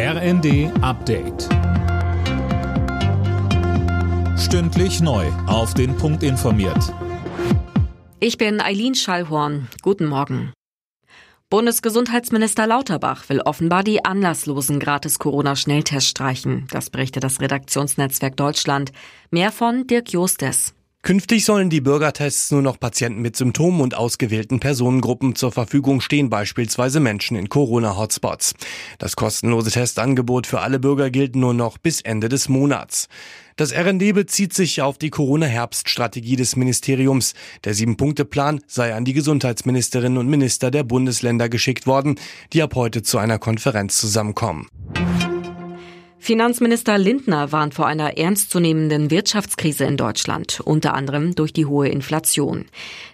RND Update. Stündlich neu. Auf den Punkt informiert. Ich bin Eileen Schallhorn. Guten Morgen. Bundesgesundheitsminister Lauterbach will offenbar die anlasslosen Gratis-Corona-Schnelltests streichen. Das berichtet das Redaktionsnetzwerk Deutschland. Mehr von Dirk Jostes. Künftig sollen die Bürgertests nur noch Patienten mit Symptomen und ausgewählten Personengruppen zur Verfügung stehen, beispielsweise Menschen in Corona-Hotspots. Das kostenlose Testangebot für alle Bürger gilt nur noch bis Ende des Monats. Das RND bezieht sich auf die Corona-Herbststrategie des Ministeriums. Der Sieben-Punkte-Plan sei an die Gesundheitsministerinnen und Minister der Bundesländer geschickt worden, die ab heute zu einer Konferenz zusammenkommen. Finanzminister Lindner warnt vor einer ernstzunehmenden Wirtschaftskrise in Deutschland, unter anderem durch die hohe Inflation.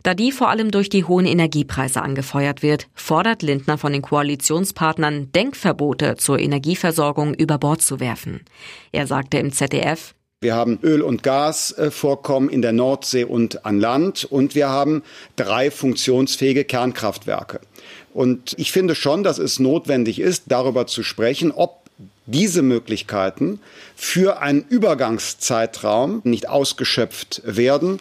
Da die vor allem durch die hohen Energiepreise angefeuert wird, fordert Lindner von den Koalitionspartnern, Denkverbote zur Energieversorgung über Bord zu werfen. Er sagte im ZDF, wir haben Öl- und Gasvorkommen in der Nordsee und an Land und wir haben drei funktionsfähige Kernkraftwerke. Und ich finde schon, dass es notwendig ist, darüber zu sprechen, ob diese Möglichkeiten für einen Übergangszeitraum nicht ausgeschöpft werden.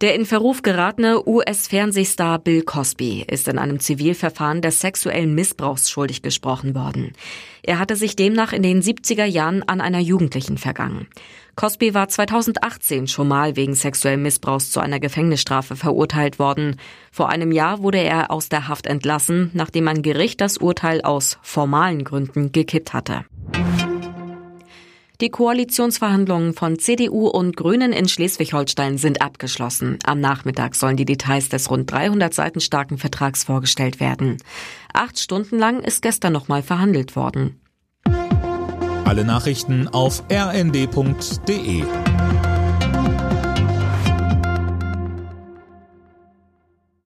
Der in Verruf geratene US-Fernsehstar Bill Cosby ist in einem Zivilverfahren des sexuellen Missbrauchs schuldig gesprochen worden. Er hatte sich demnach in den 70er Jahren an einer Jugendlichen vergangen. Cosby war 2018 schon mal wegen sexuellen Missbrauchs zu einer Gefängnisstrafe verurteilt worden. Vor einem Jahr wurde er aus der Haft entlassen, nachdem ein Gericht das Urteil aus formalen Gründen gekippt hatte. Die Koalitionsverhandlungen von CDU und Grünen in Schleswig-Holstein sind abgeschlossen. Am Nachmittag sollen die Details des rund 300 Seiten starken Vertrags vorgestellt werden. Acht Stunden lang ist gestern nochmal verhandelt worden. Alle Nachrichten auf rnd.de